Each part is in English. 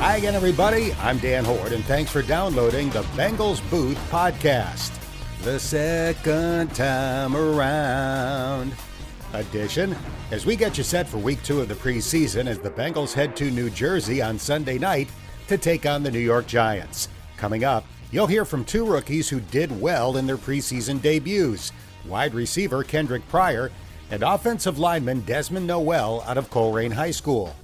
Hi again, everybody. I'm Dan Hoard, and thanks for downloading the Bengals Booth podcast. The second time around edition as we get you set for week two of the preseason as the Bengals head to New Jersey on Sunday night to take on the New York Giants. Coming up, you'll hear from two rookies who did well in their preseason debuts wide receiver Kendric Pryor and offensive lineman Desmond Noel out of Colerain High School.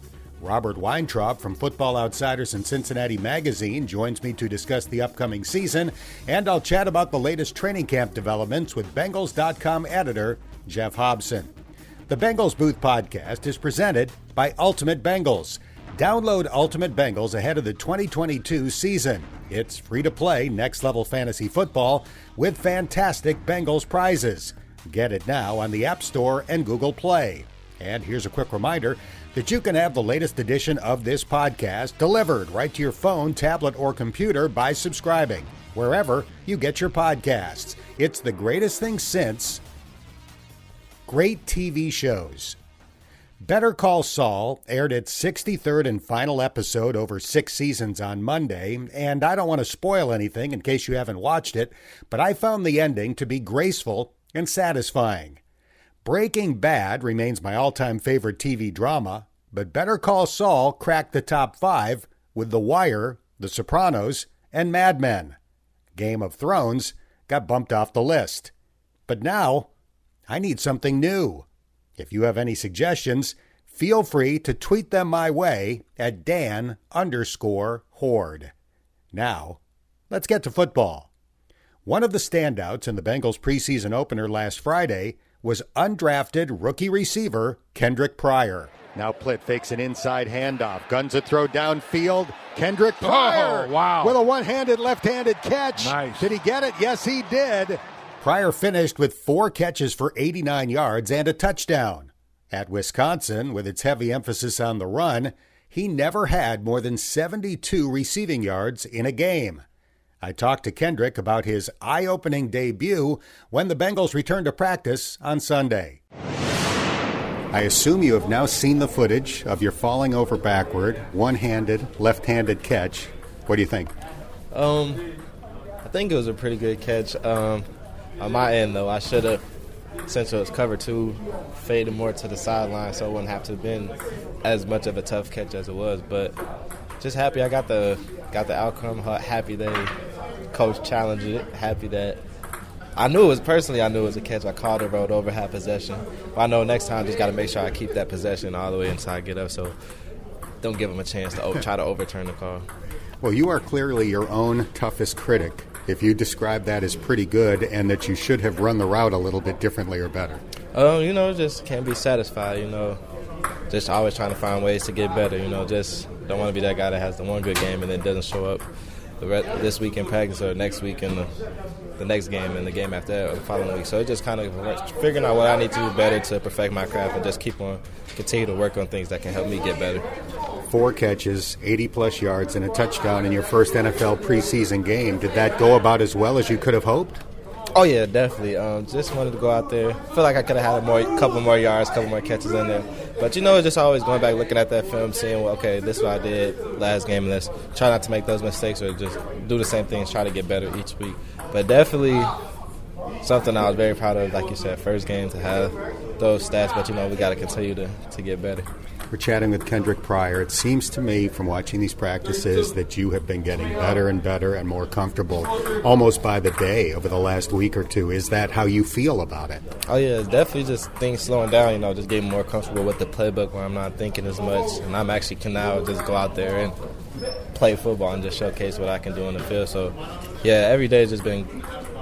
Robert Weintraub from Football Outsiders and Cincinnati Magazine joins me to discuss the upcoming season, and I'll chat about the latest training camp developments with Bengals.com editor Jeff Hobson. The Bengals Booth podcast is presented by Ultimate Bengals. Download Ultimate Bengals ahead of the 2022 season. It's free to play next level fantasy football with fantastic Bengals prizes. Get it now on the App Store and Google Play. And here's a quick reminder that you can have the latest edition of this podcast delivered right to your phone, tablet, or computer by subscribing wherever you get your podcasts. It's the greatest thing since great TV shows. Better Call Saul aired its 63rd and final episode over six seasons on Monday, and I don't want to spoil anything in case you haven't watched it, but I found the ending to be graceful and satisfying. Breaking Bad remains my all time favorite TV drama, but Better Call Saul cracked the top five with The Wire, The Sopranos, and Mad Men. Game of Thrones got bumped off the list. But now, I need something new. If you have any suggestions, feel free to tweet them my way at Dan underscore Hoard. Now, let's get to football. One of the standouts in the Bengals preseason opener last Friday was undrafted rookie receiver Kendric Pryor. Now Plitt fakes an inside handoff, guns a throw downfield. Kendric oh, Pryor oh, wow. with a one-handed left-handed catch. Nice. Did he get it? Yes, he did. Pryor finished with four catches for 89 yards and a touchdown. At Wisconsin, with its heavy emphasis on the run, he never had more than 72 receiving yards in a game. I talked to Kendric about his eye opening debut when the Bengals returned to practice on Sunday. I assume you have now seen the footage of your falling over backward, one handed, left handed catch. What do you think? Um, I think it was a pretty good catch. Um, on my end, though, I should have, since it was cover two, faded more to the sideline so it wouldn't have to have been as much of a tough catch as it was. But just happy I got the got the outcome. Happy that coach challenged it. Happy that I knew it was personally. I knew it was a catch. I called it, rolled over, had possession. But I know next time, just got to make sure I keep that possession all the way until I get up. So don't give them a chance to try to overturn the call. Well, you are clearly your own toughest critic. If you describe that as pretty good, and that you should have run the route a little bit differently or better. Um, you know, just can't be satisfied. You know, just always trying to find ways to get better. You know, just don't want to be that guy that has the one good game and then doesn't show up the this week in practice or next week in the, the next game and the game after that or the following week. So it just kind of figuring out what I need to do better to perfect my craft and just keep on continue to work on things that can help me get better. Four catches, 80 plus yards, and a touchdown in your first NFL preseason game. Did that go about as well as you could have hoped? Oh yeah, definitely. Um, just wanted to go out there. Feel like I could have had a more, couple more yards, couple more catches in there. But you know, just always going back, looking at that film, seeing, well, okay, this is what I did last game, let's try not to make those mistakes or just do the same things, try to get better each week. But definitely something I was very proud of. Like you said, first game to have those stats, but you know, we got to continue to to get better. We're chatting with Kendric Pryor. It seems to me, from watching these practices, that you have been getting better and better and more comfortable almost by the day over the last week or two. Is that how you feel about it? Oh, yeah, definitely just things slowing down, you know, just getting more comfortable with the playbook where I'm not thinking as much. And I'm actually can now just go out there and play football and just showcase what I can do on the field. So, yeah, every day has just been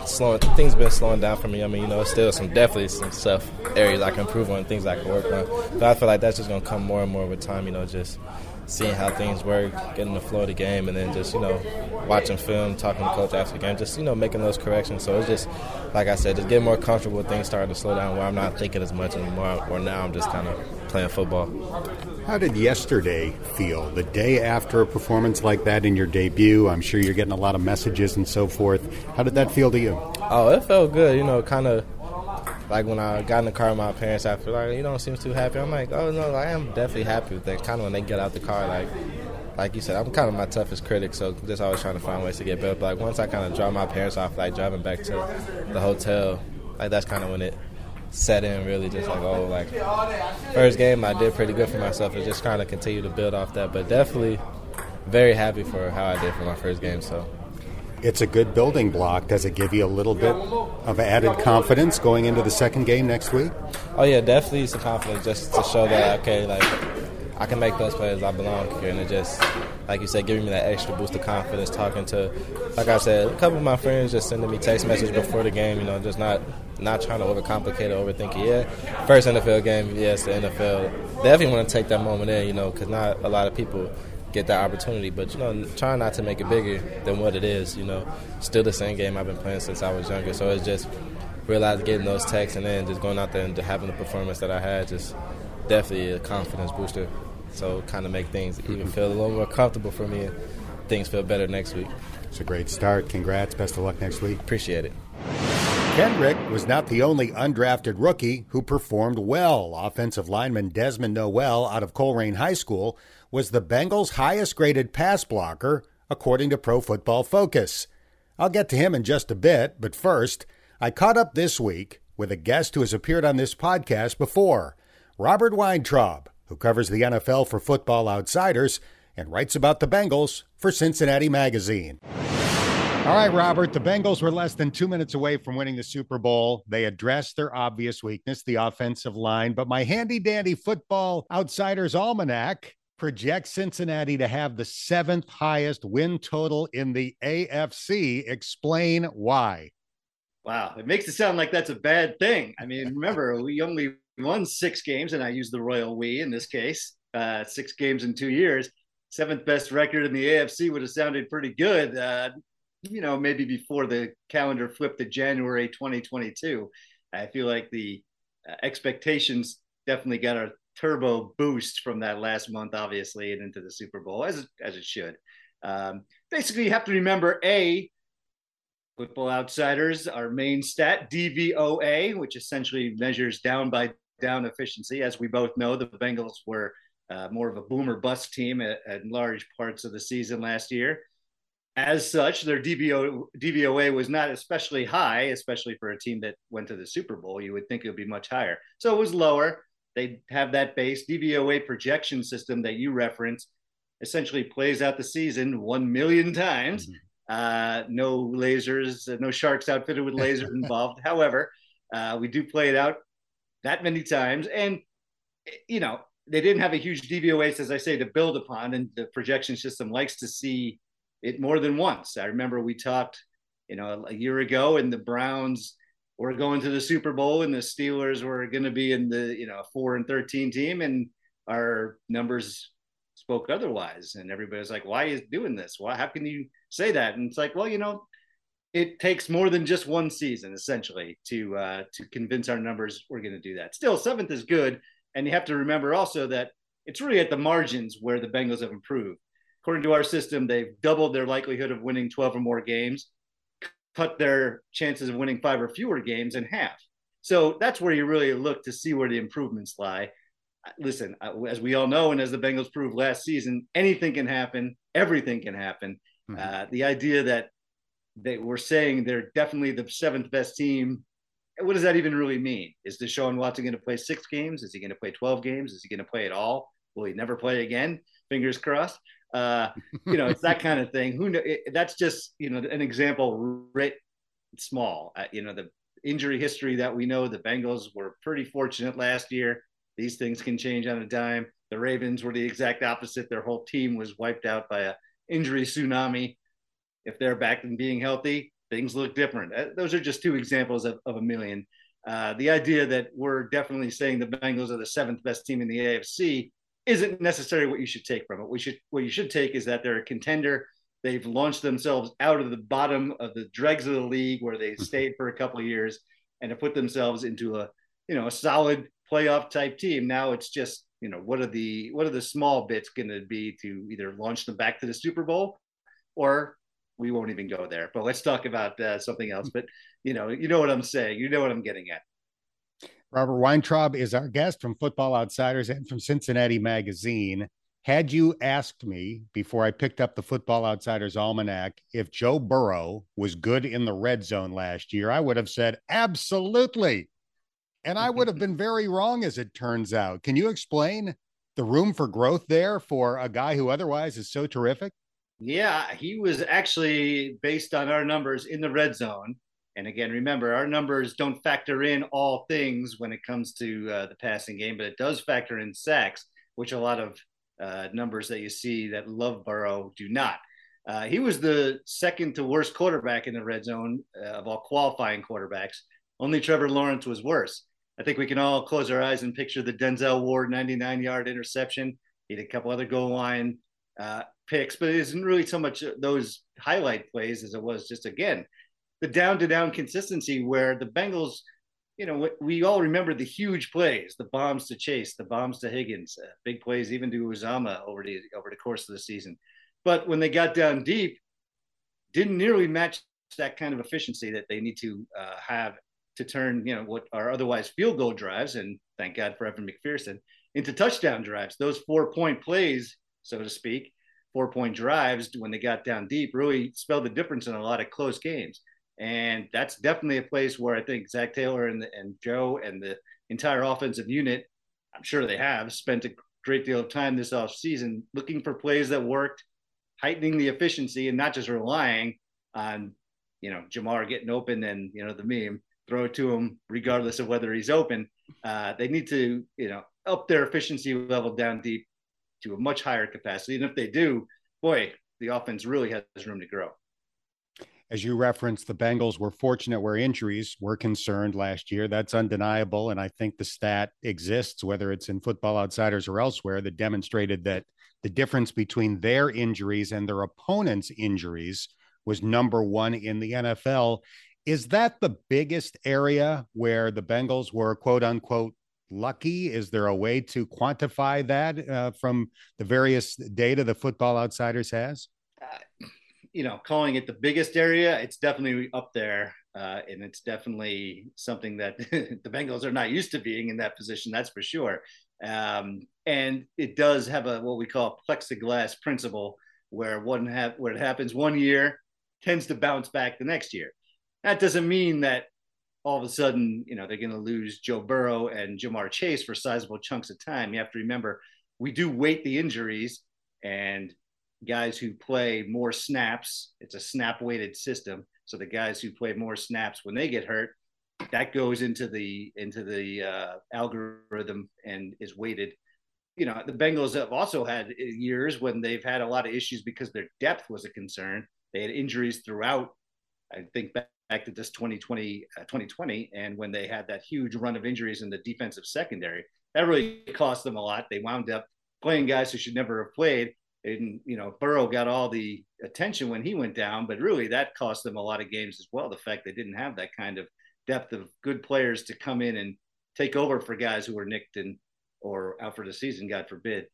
slowing things been slowing down for me. I mean, you know, still some definitely some stuff areas I can improve on, things I can work on. But I feel like that's just gonna come more and more with time. You know, just seeing how things work, getting the flow of the game, and then just you know watching film, talking to coach after the game, just you know making those corrections. So it's just like I said, just getting more comfortable things starting to slow down, where I'm not thinking as much anymore, or now I'm just kind of playing football. How did yesterday feel? The day after a performance like that in your debut, I'm sure you're getting a lot of messages and so forth. How did that feel to you? Oh, it felt good. You know, kind of like when I got in the car with my parents after, like, you don't seem too happy. I'm like, oh no, I am definitely happy with that. Kind of when they get out the car, like, like you said, I'm kind of my toughest critic, so just always trying to find ways to get better. But like once I kind of drop my parents off, like driving back to the hotel, like that's kind of when it set in really just like oh like first game I did pretty good for myself and just kind of continue to build off that but definitely very happy for how I did for my first game so it's a good building block. Does it give you a little bit of added confidence going into the second game next week? Oh yeah, definitely some confidence just to show that okay, like I can make those plays. I belong here, and it just like you said, giving me that extra boost of confidence. Talking to, like I said, a couple of my friends just sending me text messages before the game. You know, just not not trying to overcomplicate it, overthink it. Yeah, first NFL game, yes, the NFL. Definitely want to take that moment in, you know, because not a lot of people get that opportunity. But you know, trying not to make it bigger than what it is. You know, still the same game I've been playing since I was younger. So it's just realizing getting those texts and then just going out there and having the performance that I had. Just definitely a confidence booster. So kind of make things even mm-hmm. feel a little more comfortable for me. and Things feel better next week. It's a great start. Congrats. Best of luck next week. Appreciate it. Kendric was not the only undrafted rookie who performed well. Offensive lineman Desmond Noel out of Colerain High School was the Bengals' highest graded pass blocker, according to Pro Football Focus. I'll get to him in just a bit, but first, I caught up this week with a guest who has appeared on this podcast before, Robert Weintraub, who covers the NFL for Football Outsiders and writes about the Bengals for Cincinnati Magazine. All right, Robert, the Bengals were less than two minutes away from winning the Super Bowl. They addressed their obvious weakness, the offensive line, but my handy dandy Football Outsiders Almanac projects Cincinnati to have the seventh highest win total in the AFC. Explain why. Wow, it makes it sound like that's a bad thing. I mean, remember, we only won six games, and I use the royal we in this case, uh, six games in two years. Seventh best record in the AFC would have sounded pretty good, uh, you know, maybe before the calendar flipped to January 2022. I feel like the uh, expectations definitely got a turbo boost from that last month, obviously, and into the Super Bowl as as it should. Um, basically, you have to remember a Football Outsiders, our main stat DVOA, which essentially measures down by down efficiency. As we both know, the Bengals were uh, more of a boomer bust team at, at, large parts of the season last year. As such, their DVO, DVOA was not especially high, especially for a team that went to the Super Bowl. You would think it would be much higher. So it was lower they have that base DVOA projection system that you reference essentially plays out the season 1 million times. Mm-hmm. Uh, no lasers, uh, no sharks outfitted with lasers involved. However, uh, we do play it out that many times. And, you know, they didn't have a huge DVOA, as I say, to build upon. And the projection system likes to see it more than once. I remember we talked, you know, a year ago, and the Browns we're going to the Super Bowl and the Steelers were going to be in the you know four and thirteen team, and our numbers spoke otherwise. And everybody was like, "Why is doing this? Why? How can you say that?" And it's like, well, you know, it takes more than just one season essentially to uh, to convince our numbers we're going to do that. Still, seventh is good, and you have to remember also that it's really at the margins where the Bengals have improved. According to our system, they've doubled their likelihood of winning 12 or more games cut their chances of winning five or fewer games in half. So that's where you really look to see where the improvements lie. Listen, uh, as we all know, and as the Bengals proved last season, anything can happen, everything can happen. Mm-hmm. Uh, the idea that they were saying they're definitely the seventh best team. What does that even really mean? Is Deshaun Watson going to play six games? Is he going to play 12 games? Is he going to play at all? Will he never play again? Fingers crossed. Uh, you know, it's that kind of thing. Who know? It, that's just you know an example writ small. Uh, you know, the injury history that we know. The Bengals were pretty fortunate last year. These things can change on a dime. The Ravens were the exact opposite. Their whole team was wiped out by a injury tsunami. If they're back and being healthy, things look different. Uh, those are just two examples of, of a million. Uh, the idea that we're definitely saying the Bengals are the seventh best team in the AFC isn't necessarily what you should take from it. What should what you should take is that they're a contender. They've launched themselves out of the bottom of the dregs of the league where they stayed for a couple of years and to put themselves into a you know a solid playoff type team. Now it's just you know what are the what are the small bits going to be to either launch them back to the Super Bowl or we won't even go there. But let's talk about uh, something else. But you know you know what I'm saying. You know what I'm getting at. Robert Weintraub is our guest from Football Outsiders and from Cincinnati Magazine. Had you asked me before I picked up the Football Outsiders Almanac if Joe Burrow was good in the red zone last year, I would have said absolutely. And I would have been very wrong as it turns out. Can you explain the room for growth there for a guy who otherwise is so terrific? Yeah, he was actually based on our numbers in the red zone. And again, remember, our numbers don't factor in all things when it comes to uh, the passing game, but it does factor in sacks, which a lot of uh, numbers that you see that love Burrow do not. Uh, he was the second to worst quarterback in the red zone uh, of all qualifying quarterbacks. Only Trevor Lawrence was worse. I think we can all close our eyes and picture the Denzel Ward 99 yard interception. He had a couple other goal line uh, picks, but it isn't really so much those highlight plays as it was just, again, the down to down consistency where the Bengals, you know, we all remember the huge plays, the bombs to Chase, the bombs to Higgins, uh, big plays even to Uzomah over the over the course of the season. But when they got down deep, didn't nearly match that kind of efficiency that they need to uh, have to turn, you know, what are otherwise field goal drives, and thank God for Evan McPherson, into touchdown drives. Those four point plays, so to speak, four point drives when they got down deep really spelled the difference in a lot of close games. And that's definitely a place where I think Zac Taylor and, and Joe and the entire offensive unit, I'm sure they have spent a great deal of time this off season looking for plays that worked, heightening the efficiency and not just relying on, you know, Ja'Marr getting open and, you know, the meme, throw it to him regardless of whether he's open. Uh, they need to, you know, up their efficiency level down deep to a much higher capacity. And if they do, boy, the offense really has room to grow. As you referenced, the Bengals were fortunate where injuries were concerned last year. That's undeniable. And I think the stat exists, whether it's in Football Outsiders or elsewhere, that demonstrated that the difference between their injuries and their opponents' injuries was number one in the NFL. Is that the biggest area where the Bengals were quote unquote lucky? Is there a way to quantify that uh, from the various data the Football Outsiders has? Uh, you know, calling it the biggest area, it's definitely up there. Uh, and it's definitely something that the Bengals are not used to being in that position, that's for sure. Um, and it does have a what we call plexiglass principle, where one have where it happens one year tends to bounce back the next year. That doesn't mean that all of a sudden, you know, they're going to lose Joe Burrow and Ja'Marr Chase for sizable chunks of time. You have to remember we do weight the injuries and guys who play more snaps. It's a snap weighted system. So the guys who play more snaps when they get hurt, that goes into the into the uh, algorithm and is weighted. You know, the Bengals have also had years when they've had a lot of issues because their depth was a concern. They had injuries throughout. I think back back to this 2020, uh, 2020, and when they had that huge run of injuries in the defensive secondary, that really cost them a lot. They wound up playing guys who should never have played. And you know, Burrow got all the attention when he went down, but really that cost them a lot of games as well. The fact they didn't have that kind of depth of good players to come in and take over for guys who were nicked and or out for the season, God forbid.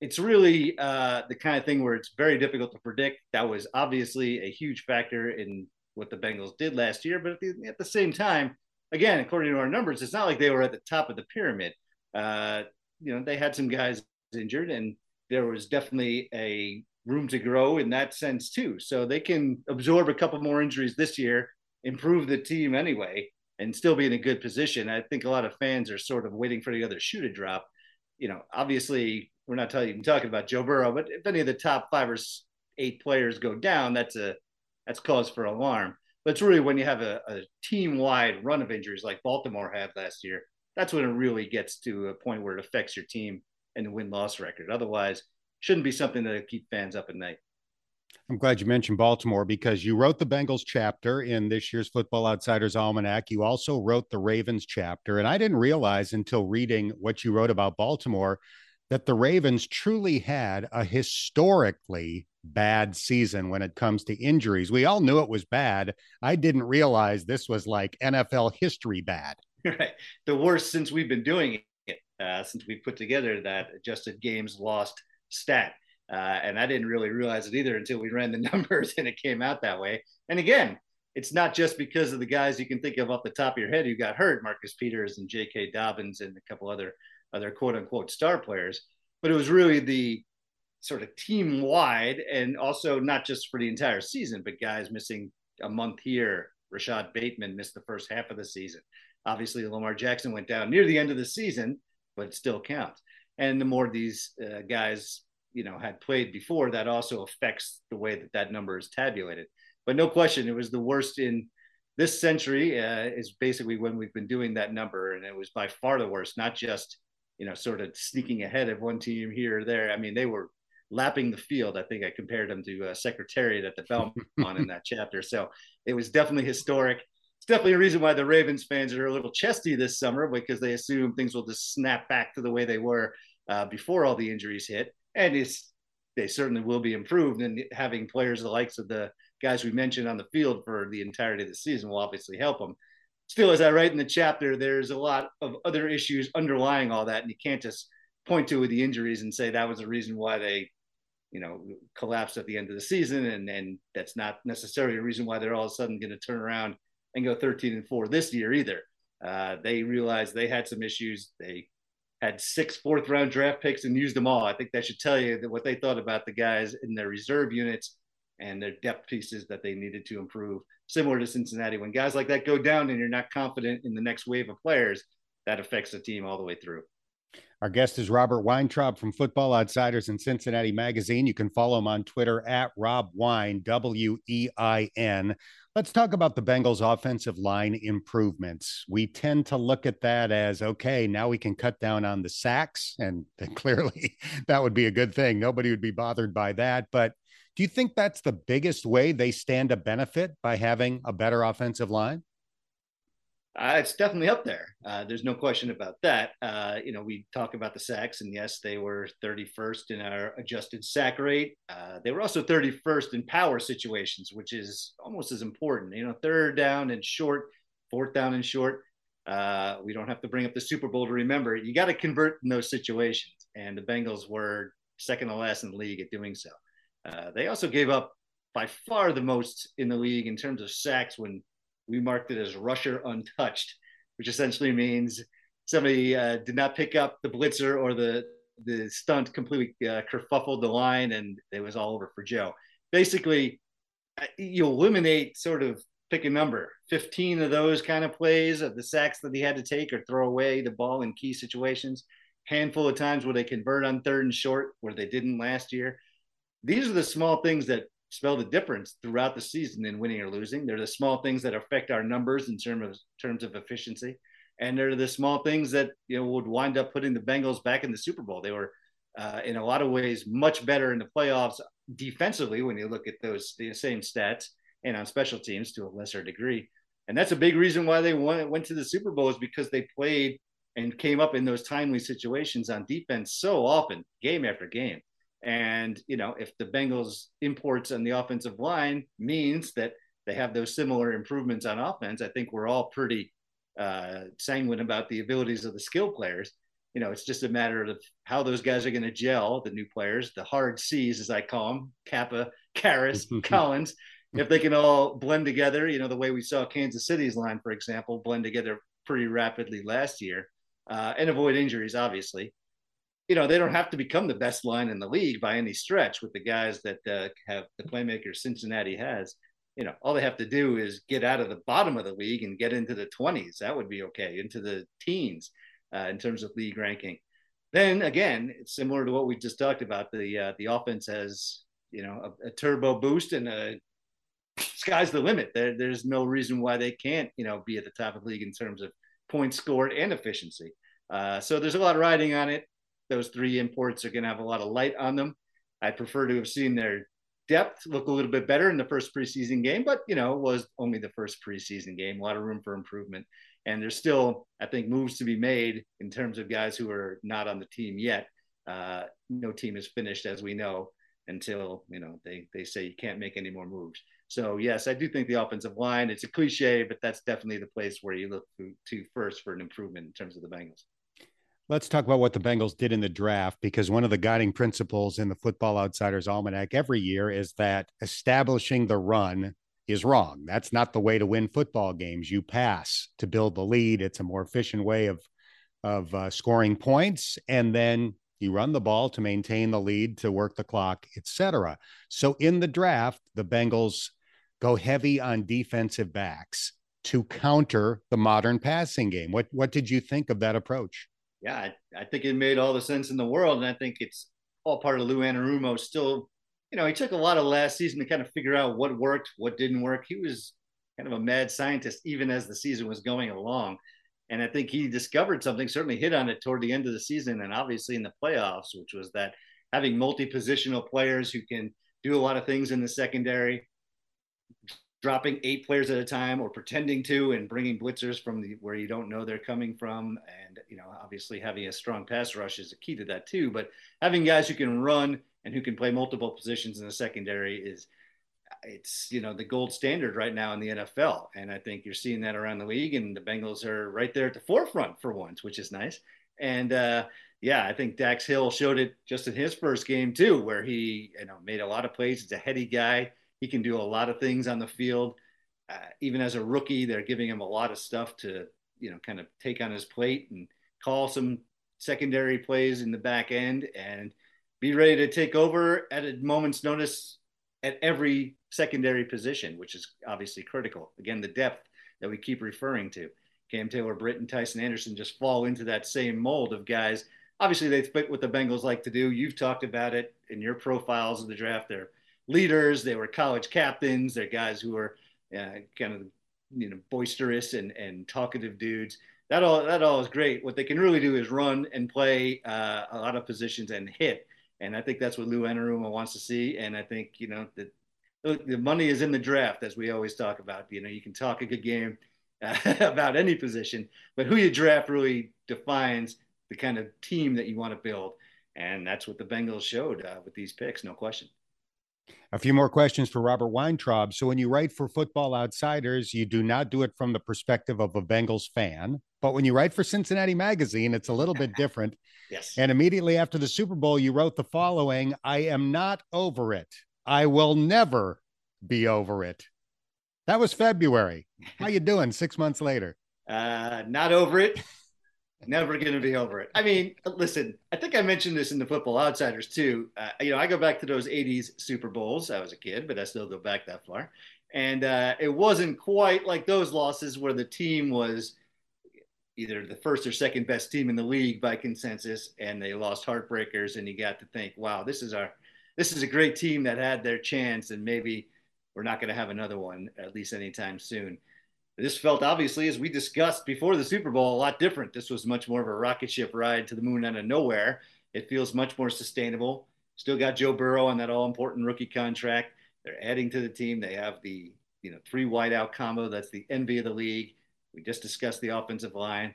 It's really uh, the kind of thing where it's very difficult to predict. That was obviously a huge factor in what the Bengals did last year. But at the, at the same time, again, according to our numbers, it's not like they were at the top of the pyramid. Uh, you know, they had some guys injured, and there was definitely a room to grow in that sense too. So they can absorb a couple more injuries this year, improve the team anyway, and still be in a good position. I think a lot of fans are sort of waiting for the other shoe to drop. You know, obviously, we're not talking talking about Joe Burrow, but if any of the top five or eight players go down, that's a that's cause for alarm. But it's really when you have a, a team wide run of injuries like Baltimore had last year, that's when it really gets to a point where it affects your team and the win loss record. Otherwise, shouldn't be something that keep fans up at night. I'm glad you mentioned Baltimore because you wrote the Bengals chapter in this year's Football Outsiders Almanac. You also wrote the Ravens chapter. And I didn't realize until reading what you wrote about Baltimore that the Ravens truly had a historically bad season when it comes to injuries. We all knew it was bad. I didn't realize this was like NFL history bad. Right. The worst since we've been doing it, uh, since we put together that adjusted games lost stat. Uh, and I didn't really realize it either until we ran the numbers and it came out that way. And again, it's not just because of the guys you can think of off the top of your head who got hurt, Marcus Peters and J.K. Dobbins and a couple other other quote unquote star players, but it was really the sort of team wide, and also not just for the entire season, but guys missing a month here. Rashod Bateman missed the first half of the season. Obviously, Lamar Jackson went down near the end of the season, but it still counts. And the more these uh, guys, you know, had played before, that also affects the way that that number is tabulated. But no question, it was the worst in this century. Uh, is basically when we've been doing that number, and it was by far the worst. Not just you know, sort of sneaking ahead of one team here or there. I mean, they were lapping the field. I think I compared them to a Secretariat at the Belmont in that chapter. So it was definitely historic. It's definitely a reason why the Ravens fans are a little chesty this summer because they assume things will just snap back to the way they were uh, before all the injuries hit. And it's they certainly will be improved. And having players the likes of the guys we mentioned on the field for the entirety of the season will obviously help them. Still, as I write in the chapter, there's a lot of other issues underlying all that, and you can't just point to the injuries and say that was the reason why they you know collapsed at the end of the season and and that's not necessarily a reason why they're all of a sudden going to turn around and go 13 and 4 this year either. Uh, they realized they had some issues. They had six fourth round draft picks and used them all. I think that should tell you that what they thought about the guys in their reserve units and their depth pieces that they needed to improve. Similar to cincinnati when guys like that go down and you're not confident in the next wave of players that affects the team all the way through our guest is Robert Weintraub from Football Outsiders and Cincinnati Magazine. You can follow him on Twitter at Rob Wein, W E I N. Let's talk about the Bengals' offensive line improvements. We tend to look at that as okay, now we can cut down on the sacks, and clearly that would be a good thing. Nobody would be bothered by that. But do you think that's the biggest way they stand to benefit by having a better offensive line? Uh, it's definitely up there. Uh, there's no question about that. Uh, you know, we talk about the sacks, and yes, they were 31st in our adjusted sack rate. Uh, they were also 31st in power situations, which is almost as important. You know, third down and short, fourth down and short. Uh, we don't have to bring up the Super Bowl to remember. You got to convert in those situations, and the Bengals were second to last in the league at doing so. Uh, they also gave up by far the most in the league in terms of sacks when we marked it as rusher untouched, which essentially means somebody uh, did not pick up the blitzer or the the stunt completely uh, kerfuffled the line and it was all over for Joe. Basically, uh, you eliminate sort of pick a number 15 of those kind of plays of the sacks that he had to take or throw away the ball in key situations handful of times where they convert on third and short where they didn't last year these are the small things that spell the difference throughout the season in winning or losing. They're the small things that affect our numbers in terms of terms of efficiency, and they're the small things that you know would wind up putting the Bengals back in the Super Bowl. They were uh, in a lot of ways much better in the playoffs defensively when you look at those the same stats, and on special teams to a lesser degree. And that's a big reason why they went, went to the Super Bowl is because they played and came up in those timely situations on defense so often, game after game. And, you know, if the Bengals imports on the offensive line means that they have those similar improvements on offense, I think we're all pretty uh, sanguine about the abilities of the skill players. You know, it's just a matter of how those guys are going to gel, the new players, the hard C's, as I call them, Cappa, Karras, Collins. If they can all blend together, you know, the way we saw Kansas City's line, for example, blend together pretty rapidly last year uh, and avoid injuries, obviously you know, they don't have to become the best line in the league by any stretch with the guys that uh, have the playmakers Cincinnati has. You know, all they have to do is get out of the bottom of the league and get into the 20s. That would be okay, into the teens uh, in terms of league ranking. Then again, it's similar to what we just talked about. The uh, the offense has you know a, a turbo boost and a sky's the limit. There, there's no reason why they can't you know be at the top of the league in terms of points scored and efficiency. Uh, so there's a lot of riding on it those three imports are going to have a lot of light on them. I prefer to have seen their depth look a little bit better in the first preseason game, but you know, it was only the first preseason game, a lot of room for improvement. And there's still, I think, moves to be made in terms of guys who are not on the team yet. Uh, no team is finished, as we know, until you know they they say you can't make any more moves. So yes, I do think the offensive line. It's a cliche, but that's definitely the place where you look to, to first for an improvement in terms of the Bengals. Let's talk about what the Bengals did in the draft because one of the guiding principles in the Football Outsiders Almanac every year is that establishing the run is wrong. That's not the way to win football games. You pass to build the lead. It's a more efficient way of of uh, scoring points, and then you run the ball to maintain the lead, to work the clock, etc. So in the draft, the Bengals go heavy on defensive backs to counter the modern passing game. What what did you think of that approach? Yeah, I, I think it made all the sense in the world, and I think it's all part of Lou Anarumo. Still, you know, he took a lot of last season to kind of figure out what worked, what didn't work. He was kind of a mad scientist even as the season was going along. And I think he discovered something, certainly hit on it toward the end of the season and obviously in the playoffs, which was that having multi positional players who can do a lot of things in the secondary, dropping eight players at a time or pretending to and bringing blitzers from the, where you don't know they're coming from. And, you know, obviously having a strong pass rush is a key to that too. But having guys who can run and who can play multiple positions in the secondary is it's you know the gold standard right now in the NFL, and I think you're seeing that around the league. And the Bengals are right there at the forefront for once, which is nice. And uh, yeah, I think Dax Hill showed it just in his first game too, where he you know made a lot of plays. He's a heady guy. He can do a lot of things on the field. Uh, even as a rookie, they're giving him a lot of stuff to you know kind of take on his plate and call some secondary plays in the back end and be ready to take over at a moment's notice at every secondary position, which is obviously critical. Again, the depth that we keep referring to. Cam Taylor-Britt, and Tycen Anderson just fall into that same mold of guys. Obviously, they fit what the Bengals like to do. You've talked about it in your profiles of the draft. They're leaders. They were college captains. They're guys who are uh, kind of you know boisterous and and talkative dudes. That all that all is great. What they can really do is run and play uh, a lot of positions and hit. And I think that's what Lou Anarumo wants to see. And I think you know that the money is in the draft, as we always talk about. You know, you can talk a good game uh, about any position, but who you draft really defines the kind of team that you want to build. And that's what the Bengals showed uh, with these picks, no question. A few more questions for Robert Weintraub. So, when you write for Football Outsiders, you do not do it from the perspective of a Bengals fan. But when you write for Cincinnati Magazine, it's a little bit different. yes. And immediately after the Super Bowl, you wrote the following I am not over it. I will never be over it. That was February. How you doing 6 months later? Uh not over it. Never going to be over it. I mean, listen, I think I mentioned this in the Football Outsiders too. Uh, you know, I go back to those 80s Super Bowls. I was a kid, but I still go back that far. And uh, it wasn't quite like those losses where the team was either the first or second best team in the league by consensus and they lost heartbreakers and you got to think wow this is our this is a great team that had their chance, and maybe we're not going to have another one at least anytime soon. This felt obviously, as we discussed before the Super Bowl, a lot different. This was much more of a rocket ship ride to the moon out of nowhere. It feels much more sustainable. Still got Joe Burrow on that all important rookie contract. They're adding to the team. They have the you know three wideout combo. That's the envy of the league. We just discussed the offensive line.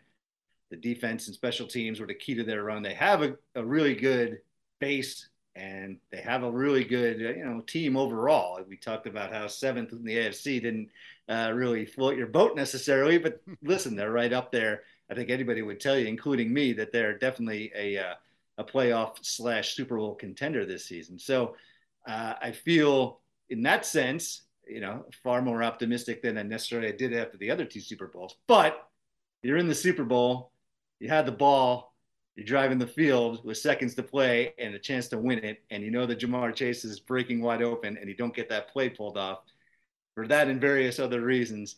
The defense and special teams were the key to their run. They have a, a really good base and they have a really good you know team overall. We talked about how seventh in the AFC didn't uh, really float your boat necessarily, but listen, they're right up there. I think anybody would tell you, including me, that they're definitely a uh, a playoff slash Super Bowl contender this season. So uh, I feel in that sense, you know, far more optimistic than I necessarily did after the other two Super Bowls. But you're in the Super Bowl, you had the ball, you're driving the field with seconds to play and a chance to win it, and you know that Ja'Marr Chase is breaking wide open, and you don't get that play pulled off for that and various other reasons.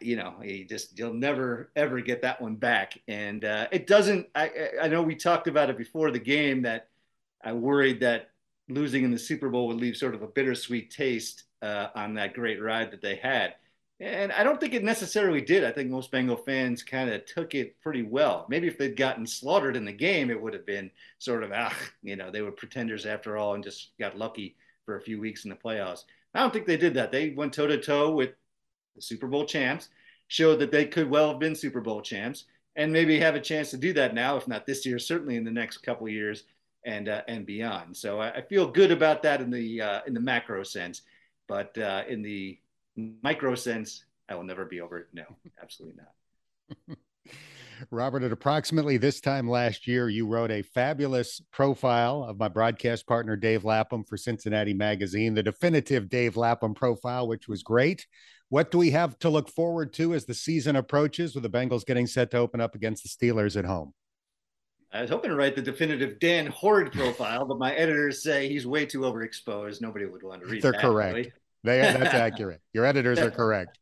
You know, you just you'll never ever get that one back, and uh, it doesn't. I I know we talked about it before the game that I worried that losing in the Super Bowl would leave sort of a bittersweet taste uh, on that great ride that they had. And I don't think it necessarily did. I think most Bengal fans kind of took it pretty well. Maybe if they'd gotten slaughtered in the game, it would have been sort of, ah, you know, they were pretenders after all and just got lucky for a few weeks in the playoffs. I don't think they did that. They went toe to toe with the Super Bowl champs, showed that they could well have been Super Bowl champs, and maybe have a chance to do that now, if not this year, certainly in the next couple years and uh, and beyond. So I, I, feel good about that in the uh, in the macro sense, but uh, in the micro sense, I will never be over it. No, absolutely not. Robert, at approximately this time last year, you wrote a fabulous profile of my broadcast partner, Dave Lapham, for Cincinnati Magazine, the definitive Dave Lapham profile, which was great. What do we have to look forward to as the season approaches with the Bengals getting set to open up against the Steelers at home? I was hoping to write the definitive Dan Hoard profile, but my editors say he's way too overexposed. Nobody would want to read that. They're that. correct. Really. They, that's accurate. Your editors are correct.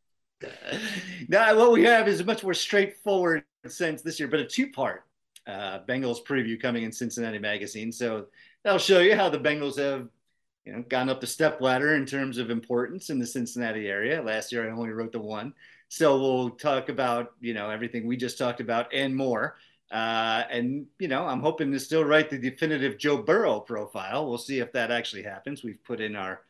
Now, what we have is a much more straightforward sense this year, but a two-part uh, Bengals preview coming in Cincinnati Magazine. So that'll show you how the Bengals have, you know, gone up the step ladder in terms of importance in the Cincinnati area. Last year, I only wrote the one. So we'll talk about, you know, everything we just talked about and more. Uh, and you know, I'm hoping to still write the definitive Joe Burrow profile. We'll see if that actually happens. We've put in our,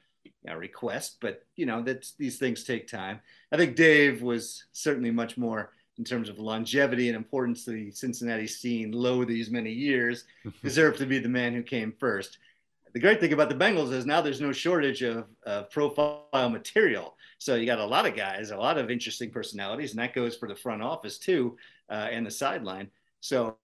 our request, but you know, that these things take time. I think Dave was certainly much more in terms of longevity and importance to the Cincinnati scene, low these many years, deserved to be the man who came first. The great thing about the Bengals is now there's no shortage of, of profile material. So you got a lot of guys, a lot of interesting personalities, and that goes for the front office too, uh, and the sideline. So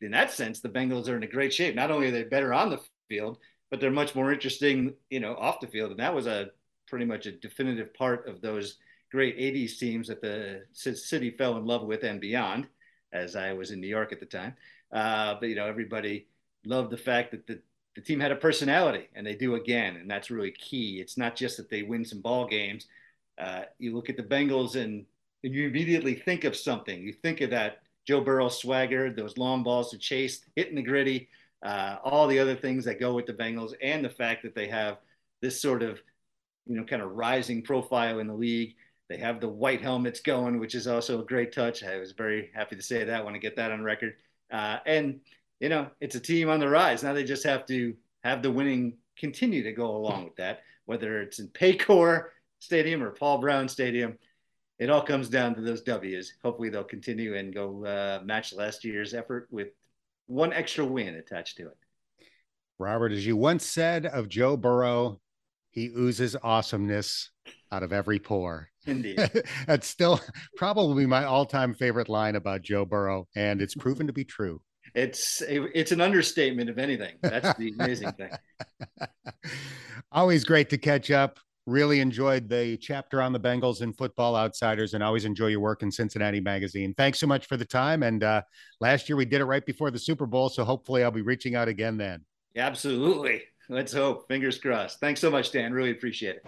in that sense, the Bengals are in a great shape. Not only are they better on the field, but they're much more interesting, you know, off the field. And that was a pretty much a definitive part of those great 80s teams that the city fell in love with and beyond, as I was in New York at the time. Uh, but, you know, everybody loved the fact that the, the team had a personality and they do again. And that's really key. It's not just that they win some ball games. Uh, you look at the Bengals and, and you immediately think of something. You think of that Joe Burrow swagger, those long balls to chase, hitting the gritty, uh, all the other things that go with the Bengals, and the fact that they have this sort of, you know, kind of rising profile in the league. They have the white helmets going, which is also a great touch. I was very happy to say that. I want to get that on record. Uh, and, you know, it's a team on the rise. Now they just have to have the winning continue to go along with that, whether it's in Paycor Stadium or Paul Brown Stadium it all comes down to those W's. Hopefully, they'll continue and go uh, match last year's effort with one extra win attached to it. Robert, as you once said of Joe Burrow, he oozes awesomeness out of every pore. Indeed. That's still probably my all-time favorite line about Joe Burrow, and it's proven to be true. It's it's an understatement, if anything. That's the amazing thing. Always great to catch up really enjoyed the chapter on the Bengals and Football Outsiders, and always enjoy your work in Cincinnati Magazine. Thanks so much for the time. And uh, last year we did it right before the Super Bowl, so hopefully I'll be reaching out again then. Absolutely. Let's hope. Fingers crossed. Thanks so much, Dan. Really appreciate it.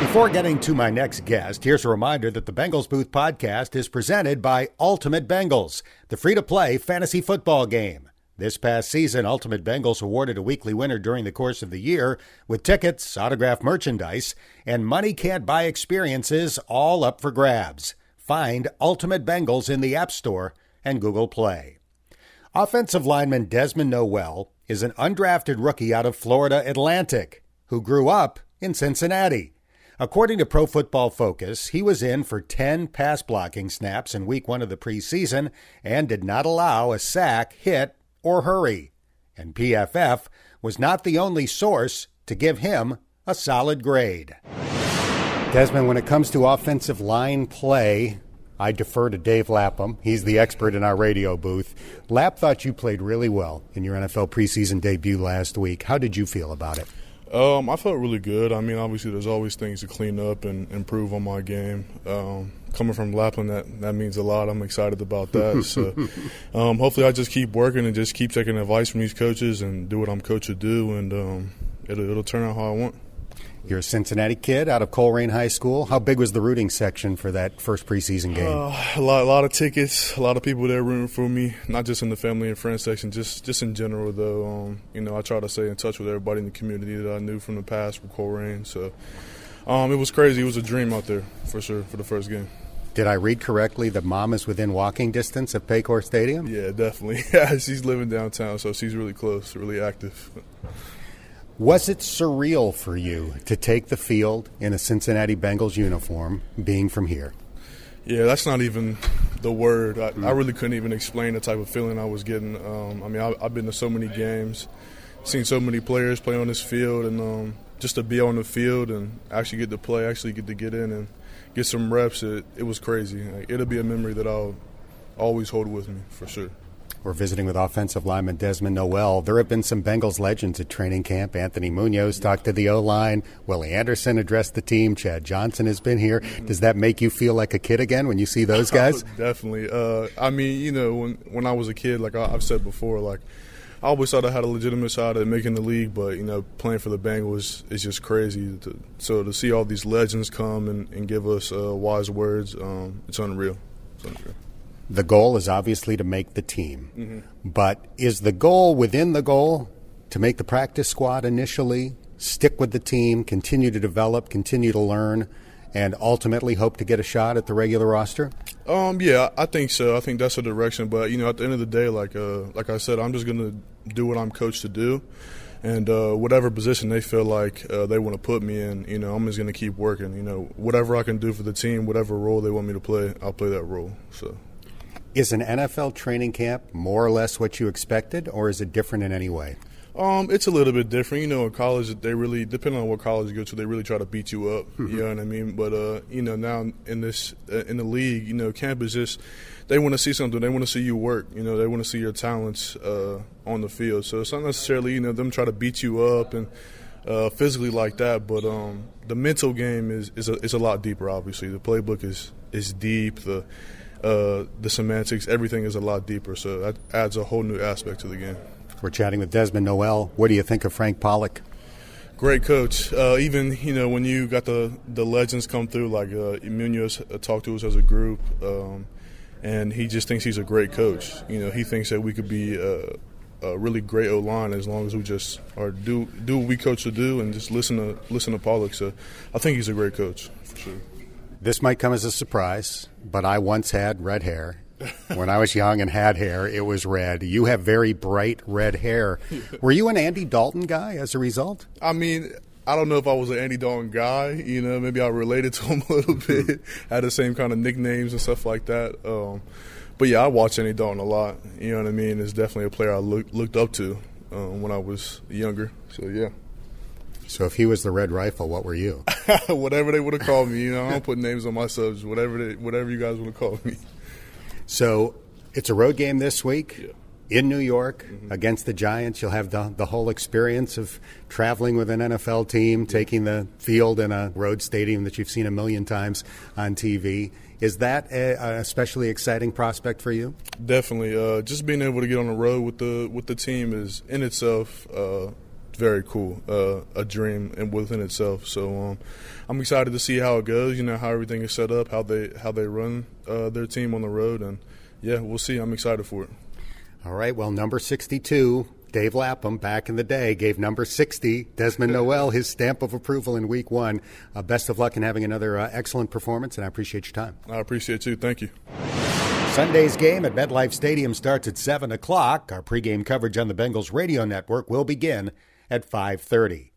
Before getting to my next guest, here's a reminder that the Bengals Booth podcast is presented by Ultimate Bengals, the free to play fantasy football game. This past season, Ultimate Bengals awarded a weekly winner during the course of the year with tickets, autographed merchandise, and money can't buy experiences all up for grabs. Find Ultimate Bengals in the App Store and Google Play. Offensive lineman Desmond Noel is an undrafted rookie out of Florida Atlantic who grew up in Cincinnati. According to Pro Football Focus, he was in for 10 pass blocking snaps in week one of the preseason and did not allow a sack, hit, or hurry. And PFF was not the only source to give him a solid grade. Desmond, when it comes to offensive line play, I defer to Dave Lapham. He's the expert in our radio booth. Lap thought you played really well in your NFL preseason debut last week. How did you feel about it? Um, I felt really good. I mean, obviously, there's always things to clean up and improve on my game. Um, coming from Lapham, that that means a lot. I'm excited about that. so, um, hopefully, I just keep working and just keep taking advice from these coaches and do what I'm coached to do, and um, it'll it'll turn out how I want. You're a Cincinnati kid out of Colerain High School. How big was the rooting section for that first preseason game? Uh, a lot, a lot of tickets, a lot of people there rooting for me. Not just in the family and friends section, just just in general. Though, um, you know, I try to stay in touch with everybody in the community that I knew from the past from Colerain. So, um, it was crazy. It was a dream out there for sure for the first game. Did I read correctly that mom is within walking distance of Paycor Stadium? Yeah, definitely. She's living downtown, so she's really close, really active. Was it surreal for you to take the field in a Cincinnati Bengals uniform, being from here? Yeah, that's not even the word. I, mm. I really couldn't even explain the type of feeling I was getting. Um, I mean, I, have been to so many games, seen so many players play on this field, and um, just to be on the field and actually get to play, actually get to get in and get some reps, it, it was crazy. Like, it'll be a memory that I'll always hold with me for sure. We're visiting with offensive lineman Desmond Noel. There have been some Bengals legends at training camp. Anthony Munoz talked to the O line. Willie Anderson addressed the team. Chad Johnson has been here. Does that make you feel like a kid again when you see those guys? Definitely. Uh, I mean, you know, when when I was a kid, like I've said before, like I always thought I had a legitimate shot at making the league, but you know, playing for the Bengals is just crazy. To, so to see all these legends come and, and give us uh, wise words, um, it's unreal. It's unreal. The goal is obviously to make the team, mm-hmm. but is the goal within the goal to make the practice squad initially, stick with the team, continue to develop, continue to learn? and ultimately hope to get a shot at the regular roster? Um, yeah, I think so. I think that's the direction. But you know, at the end of the day, like uh, like I said, I'm just gonna do what I'm coached to do, and uh, whatever position they feel like uh, they want to put me in, you know, I'm just gonna keep working. You know, whatever I can do for the team, whatever role they want me to play, I'll play that role. So. Is an NFL training camp more or less what you expected, or is it different in any way? Um, it's a little bit different. You know, in college, they really, depending on what college you go to, they really try to beat you up. Mm-hmm. You know what I mean? But uh, you know, now in this uh, in the league, you know, camp is just they want to see something. They want to see you work. You know, they want to see your talents uh, on the field. So it's not necessarily you know them try to beat you up and uh, physically like that, but um, the mental game is is a, is a lot deeper. Obviously, the playbook is is deep. The uh, the semantics, everything is a lot deeper. So that adds a whole new aspect to the game. We're chatting with Desmond Noel. What do you think of Frank Pollack? Great coach. Uh, even you know when you got the the legends come through, like uh, Munoz uh, talked to us as a group, um, and he just thinks he's a great coach. You know, he thinks that we could be a, a really great O line as long as we just are do do what we coach to do and just listen to listen to Pollack. So, I think he's a great coach for sure. This might come as a surprise, but I once had red hair when I was young and had hair, it was red. You have very bright red hair. Were you an Andy Dalton guy as a result? I mean, I don't know if I was an Andy Dalton guy. You know, maybe I related to him a little bit, had the same kind of nicknames and stuff like that. Um, but yeah, I watch Andy Dalton a lot. You know what I mean? It's definitely a player I look, looked up to um, when I was younger. So yeah. So if he was the Red Rifle, what were you? whatever they would have called me. You know, I don't put names on my subs. Whatever they, whatever you guys want to call me. So it's a road game this week. Yeah in New York mm-hmm. against the Giants. You'll have the, the whole experience of traveling with an NFL team, taking the field in a road stadium that you've seen a million times on TV. Is that a, a especially exciting prospect for you? Definitely. Uh, just being able to get on the road with the with the team is in itself uh, very cool, uh, a dream and within itself. So um, I'm excited to see how it goes. You know how everything is set up, how they how they run uh, their team on the road, and yeah, we'll see. I'm excited for it. All right. Well, number 62, Dave Lapham, back in the day, gave number 60, Desmond Noel, his stamp of approval in week one. Uh, best of luck in having another uh, excellent performance, and I appreciate your time. I appreciate you. Thank you. Sunday's game at MetLife Stadium starts at 7 o'clock. Our pregame coverage on the Bengals radio network will begin at 5.30.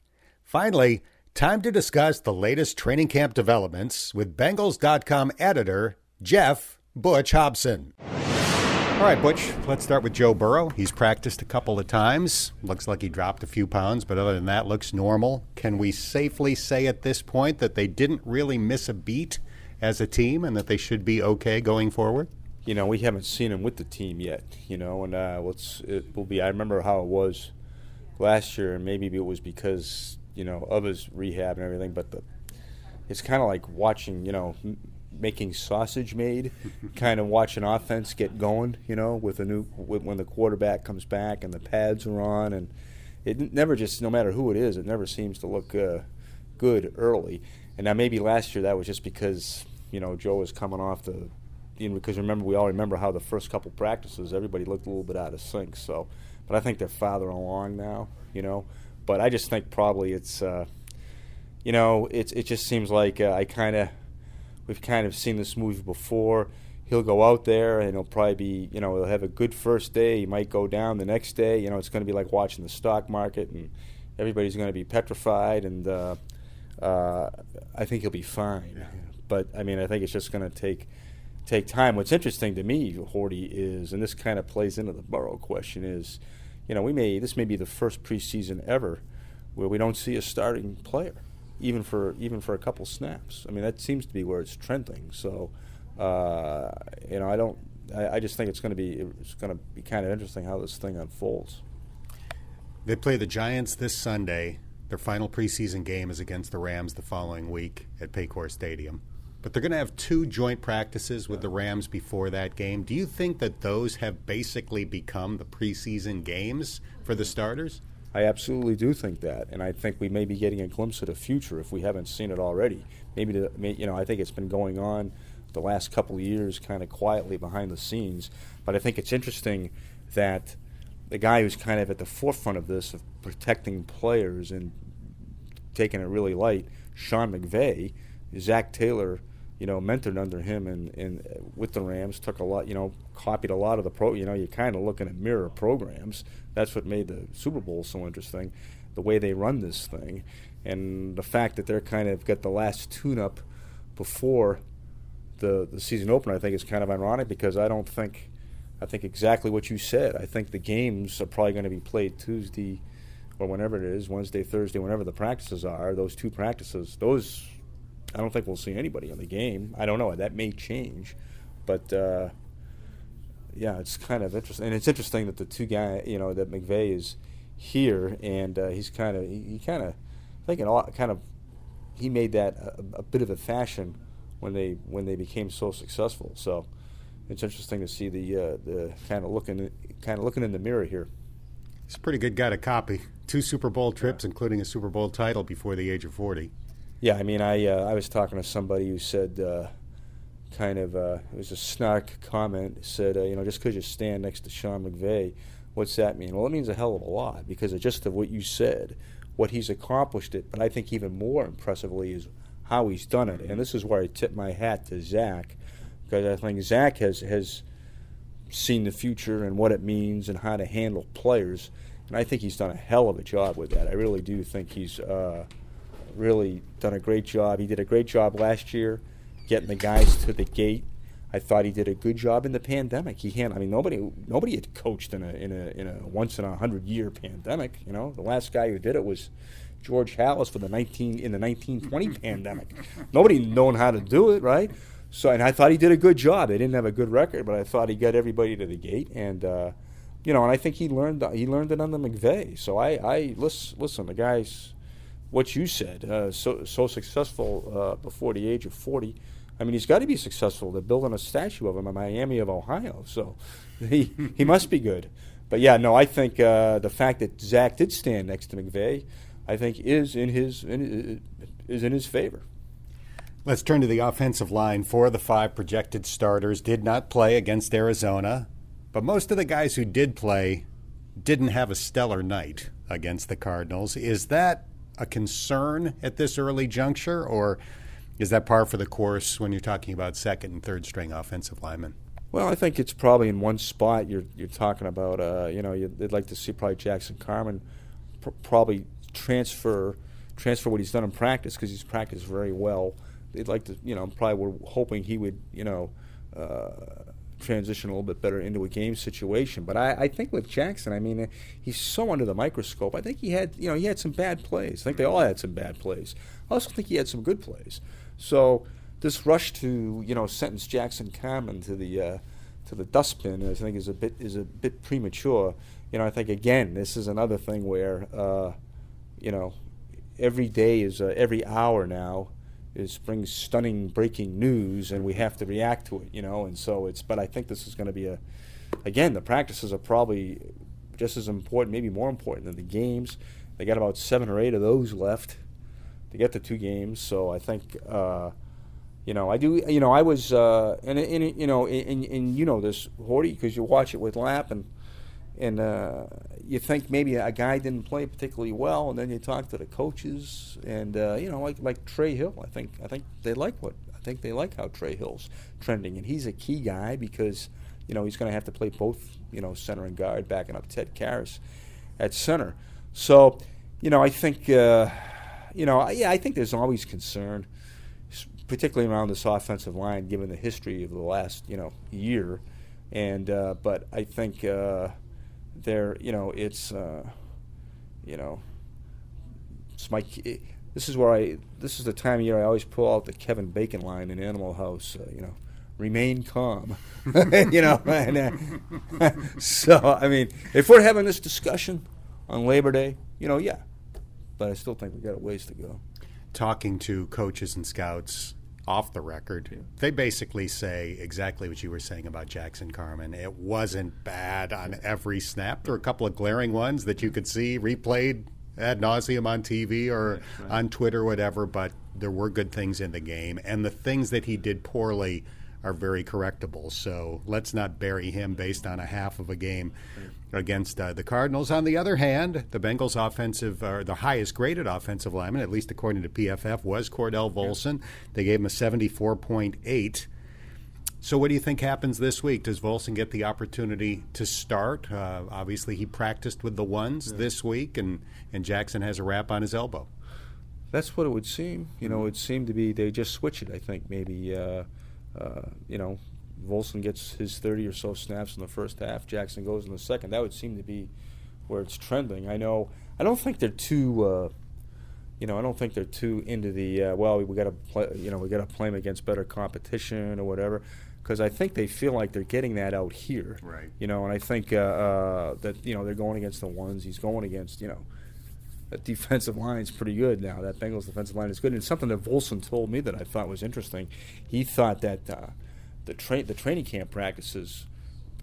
Finally, time to discuss the latest training camp developments with Bengals.com editor Geoff Butch Hobson. All right, Butch, let's start with Joe Burrow. He's practiced a couple of times. Looks like he dropped a few pounds, but other than that, looks normal. Can we safely say at this point that they didn't really miss a beat as a team and that they should be okay going forward? You know, we haven't seen him with the team yet, you know, and uh, let's, it will be, I remember how it was last year, and maybe it was because you know of his rehab and everything. But the it's kind of like watching you know m- making sausage made, kind of watching offense get going. You know, with a new with, when the quarterback comes back and the pads are on, and it never just no matter who it is, it never seems to look uh, good early. And now maybe last year that was just because you know Joe was coming off the you know, because remember we all remember how the first couple practices everybody looked a little bit out of sync. So but I think they're farther along now, you know. But I just think probably it's, uh, you know, it's it just seems like uh, I kind of, we've kind of seen this movie before. He'll go out there and he'll probably be, you know, he'll have a good first day. He might go down the next day. You know, it's going to be like watching the stock market, and everybody's going to be petrified. And uh, uh, I think he'll be fine. But I mean, I think it's just going to take take time. What's interesting to me, Horty, is, and this kind of plays into the Burrow question, is, you know, we may this may be the first preseason ever where we don't see a starting player, even for even for a couple snaps. I mean, that seems to be where it's trending. So, uh, you know, I don't I, I just think it's going to be it's going to be kind of interesting how this thing unfolds. They play the Giants this Sunday. Their final preseason game is against the Rams the following week at Paycor Stadium. But they're going to have two joint practices with the Rams before that game. Do you think that those have basically become the preseason games for the starters? I absolutely do think that, and I think we may be getting a glimpse of the future if we haven't seen it already. Maybe, the, you know, I think it's been going on the last couple of years, kind of quietly behind the scenes. But I think it's interesting that the guy who's kind of at the forefront of this, of protecting players and taking it really light, Sean McVay, Zac Taylor, you know, mentored under him and, and uh, with the Rams, took a lot, you know, copied a lot of the pro. You know, you're kind of looking at mirror programs. That's what made the Super Bowl so interesting, the way they run this thing, and the fact that they're kind of got the last tune-up before the the season opener. I think is kind of ironic because I don't think, I think exactly what you said. I think the games are probably going to be played Tuesday or whenever it is, Wednesday, Thursday, whenever the practices are. Those two practices, those I don't think we'll see anybody in the game. I don't know. That may change, but uh, yeah, it's kind of interesting. And it's interesting that the two guy, you know, that McVay is here, and uh, he's kind of he, he kind of I think kind of he made that a, a, bit of a fashion when they when they became so successful. So it's interesting to see the uh, the kind of looking kind of looking in the mirror here. He's a pretty good guy to copy. Two Super Bowl trips, including a Super Bowl title before the age of forty. Yeah, I mean, I uh, I was talking to somebody who said, uh, kind of, uh, it was a snark comment. Said, uh, you know, just because you stand next to Sean McVay, what's that mean? Well, it means a hell of a lot because of just of what you said, what he's accomplished it. But I think even more impressively is how he's done it. And this is where I tip my hat to Zac because I think Zac has has seen the future and what it means and how to handle players. And I think he's done a hell of a job with that. I really do think he's. Uh, really done a great job. He did a great job last year getting the guys to the gate. I thought he did a good job in the pandemic. He had, I mean, nobody nobody had coached in a in a in a once in a hundred year pandemic. You know, the last guy who did it was George Halas for the nineteen in the nineteen twenty pandemic. Nobody known how to do it, right? So, and I thought he did a good job. They didn't have a good record, but I thought he got everybody to the gate, and uh, you know, and I think he learned he learned it under McVay. So I, I listen, listen, the guys what you said, uh, so so successful uh, before the age of forty. I mean, he's got to be successful. They're building a statue of him in Miami of Ohio, so he he must be good. But yeah, no, I think uh, the fact that Zac did stand next to McVay, I think is in his in, is in his favor. Let's turn to the offensive line. Four of the five projected starters did not play against Arizona, but most of the guys who did play didn't have a stellar night against the Cardinals. Is that a concern at this early juncture, or is that par for the course when you're talking about second and third string offensive linemen? Well, I think it's probably in one spot you're you're talking about. Uh, you know, they'd like to see probably Jackson Carman pr- probably transfer transfer what he's done in practice because he's practiced very well. They'd like to, you know, probably we're hoping he would, you know, uh, transition a little bit better into a game situation. But I, I think with Jackson, I mean, he's so under the microscope. I think he had, you know, he had some bad plays. I think they all had some bad plays. I also think he had some good plays. So this rush to, you know, sentence Jackson Carman to the uh, to the dustbin, I think, is a bit is a bit premature. You know, I think again, this is another thing where, uh, you know, every day is uh, every hour now is brings stunning breaking news and we have to react to it, you know. And so it's, but I think this is going to be a, again, the practices are probably just as important, maybe more important than the games. They got about seven or eight of those left to get the two games. So I think, uh, you know, I do, you know, I was, uh, and, and, you know, and, and you know this, Horty, because you watch it with Lapham, and uh, you think maybe a guy didn't play particularly well, and then you talk to the coaches, and uh, you know, like like Trey Hill, I think I think they like what I think they like how Trey Hill's trending, and he's a key guy because you know he's going to have to play both you know center and guard, backing up Ted Karras at center. So, you know, I think uh, you know, yeah, I think there's always concern, particularly around this offensive line, given the history of the last you know year, and uh, but I think uh, there, you know, it's, uh, you know, it's my. This is where I. This is the time of year I always pull out the Kevin Bacon line in Animal House. Uh, you know, remain calm. you know, and, uh, so I mean, if we're having this discussion on Labor Day, you know, yeah, but I still think we got a ways to go. Talking to coaches and scouts off the record, yeah. they basically say exactly what you were saying about Jackson Carman. It wasn't bad on every snap. There were a couple of glaring ones that you could see replayed ad nauseum on TV or right. on Twitter, or whatever. But there were good things in the game, and the things that he did poorly are very correctable. So let's not bury him based on a half of a game against uh, the Cardinals. On the other hand, the Bengals' offensive, or the highest graded offensive lineman, at least according to PFF, was Cordell Volson. They gave him a 74.8. So, what do you think happens this week? Does Volson get the opportunity to start? Uh, obviously, he practiced with the ones yeah. this week, and, and Jackson has a wrap on his elbow. That's what it would seem. You know, it seemed to be they just switch it. I think maybe. Uh, uh, you know, Volson gets his 30 or so snaps in the first half. Jackson goes in the second. That would seem to be where it's trending. I know. I don't think they're too. Uh, you know, I don't think they're too into the. Uh, well, we got to play. You know, we got to play them against better competition or whatever. Because I think they feel like they're getting that out here. Right. You know, and I think uh, uh, that you know they're going against the ones. He's going against you know defensive line is pretty good now. That Bengals defensive line is good. And something that Volson told me that I thought was interesting. He thought that uh, the tra- the training camp practices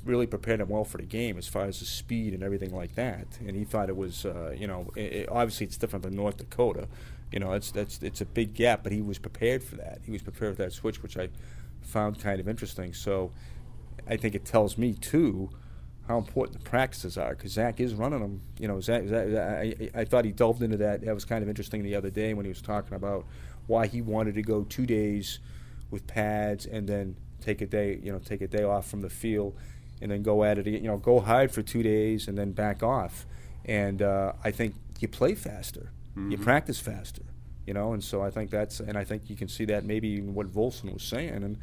really prepared him well for the game as far as the speed and everything like that. And he thought it was, uh, you know, it, it, obviously it's different than North Dakota. You know, it's that's it's a big gap, but he was prepared for that. He was prepared for that switch, which I found kind of interesting. So I think it tells me too how important the practices are because Zac is running them. You know, Zac, Zac I, I, thought he delved into that. That was kind of interesting the other day when he was talking about why he wanted to go two days with pads and then take a day, you know, take a day off from the field and then go at it. Again, you know, go hide for two days and then back off. And uh, I think you play faster, mm-hmm. you practice faster. You know, and so I think that's, and I think you can see that maybe in what Volson was saying, and